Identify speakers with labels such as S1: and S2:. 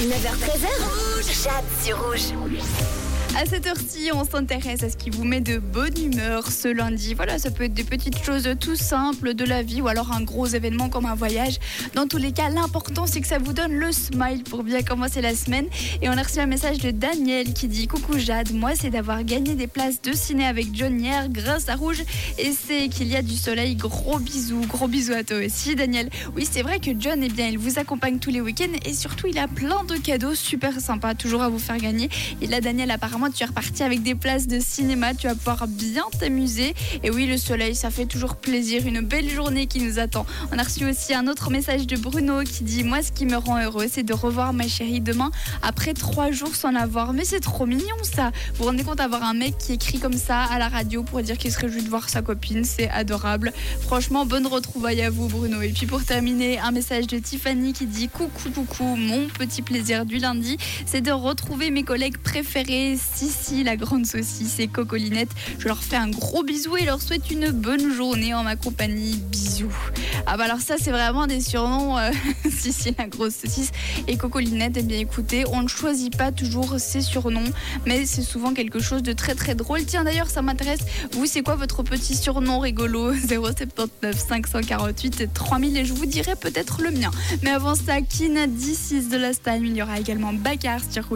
S1: 9h13h, Jade sur rouge.
S2: À cette heure-ci, on s'intéresse à ce qui vous met de bonne humeur ce lundi. Voilà, ça peut être des petites choses tout simples de la vie ou alors un gros événement comme un voyage. Dans tous les cas, l'important c'est que ça vous donne le smile pour bien commencer la semaine. Et on a reçu un message de Daniel qui dit Coucou Jade, moi c'est d'avoir gagné des places de ciné avec John hier grâce à Rouge et c'est qu'il y a du soleil. Gros bisous, gros bisous à toi aussi Daniel. Oui, c'est vrai que John, eh bien, il vous accompagne tous les week-ends et surtout il a plein de cadeaux super sympas toujours à vous faire gagner. Et là, Daniel, apparemment, tu es reparti avec des places de cinéma. Tu vas pouvoir bien t'amuser. Et oui, le soleil, ça fait toujours plaisir. Une belle journée qui nous attend. On a reçu aussi un autre message de Bruno qui dit Moi, ce qui me rend heureux, c'est de revoir ma chérie demain après trois jours sans la voir. Mais c'est trop mignon ça. Vous vous rendez compte d'avoir un mec qui écrit comme ça à la radio pour dire qu'il serait juste de voir sa copine. C'est adorable. Franchement, bonne retrouvaille à vous, Bruno. Et puis pour terminer, un message de Tiffany qui dit Coucou, coucou, mon petit plaisir du lundi, c'est de retrouver mes collègues préférés, Sissi, la grande saucisse et Cocolinette. Je leur fais un gros bisou et leur souhaite une bonne journée en ma compagnie. Bisous. Ah bah alors ça c'est vraiment des surnoms, euh, Sissi la grosse saucisse et Cocolinette. Eh bien écoutez, on ne choisit pas toujours ces surnoms, mais c'est souvent quelque chose de très très drôle. Tiens d'ailleurs ça m'intéresse, vous c'est quoi votre petit surnom rigolo? 079 548 3000 et je vous dirai peut-être le mien. Mais avant ça, Kina 6 de la Style, il y aura également Bakar sur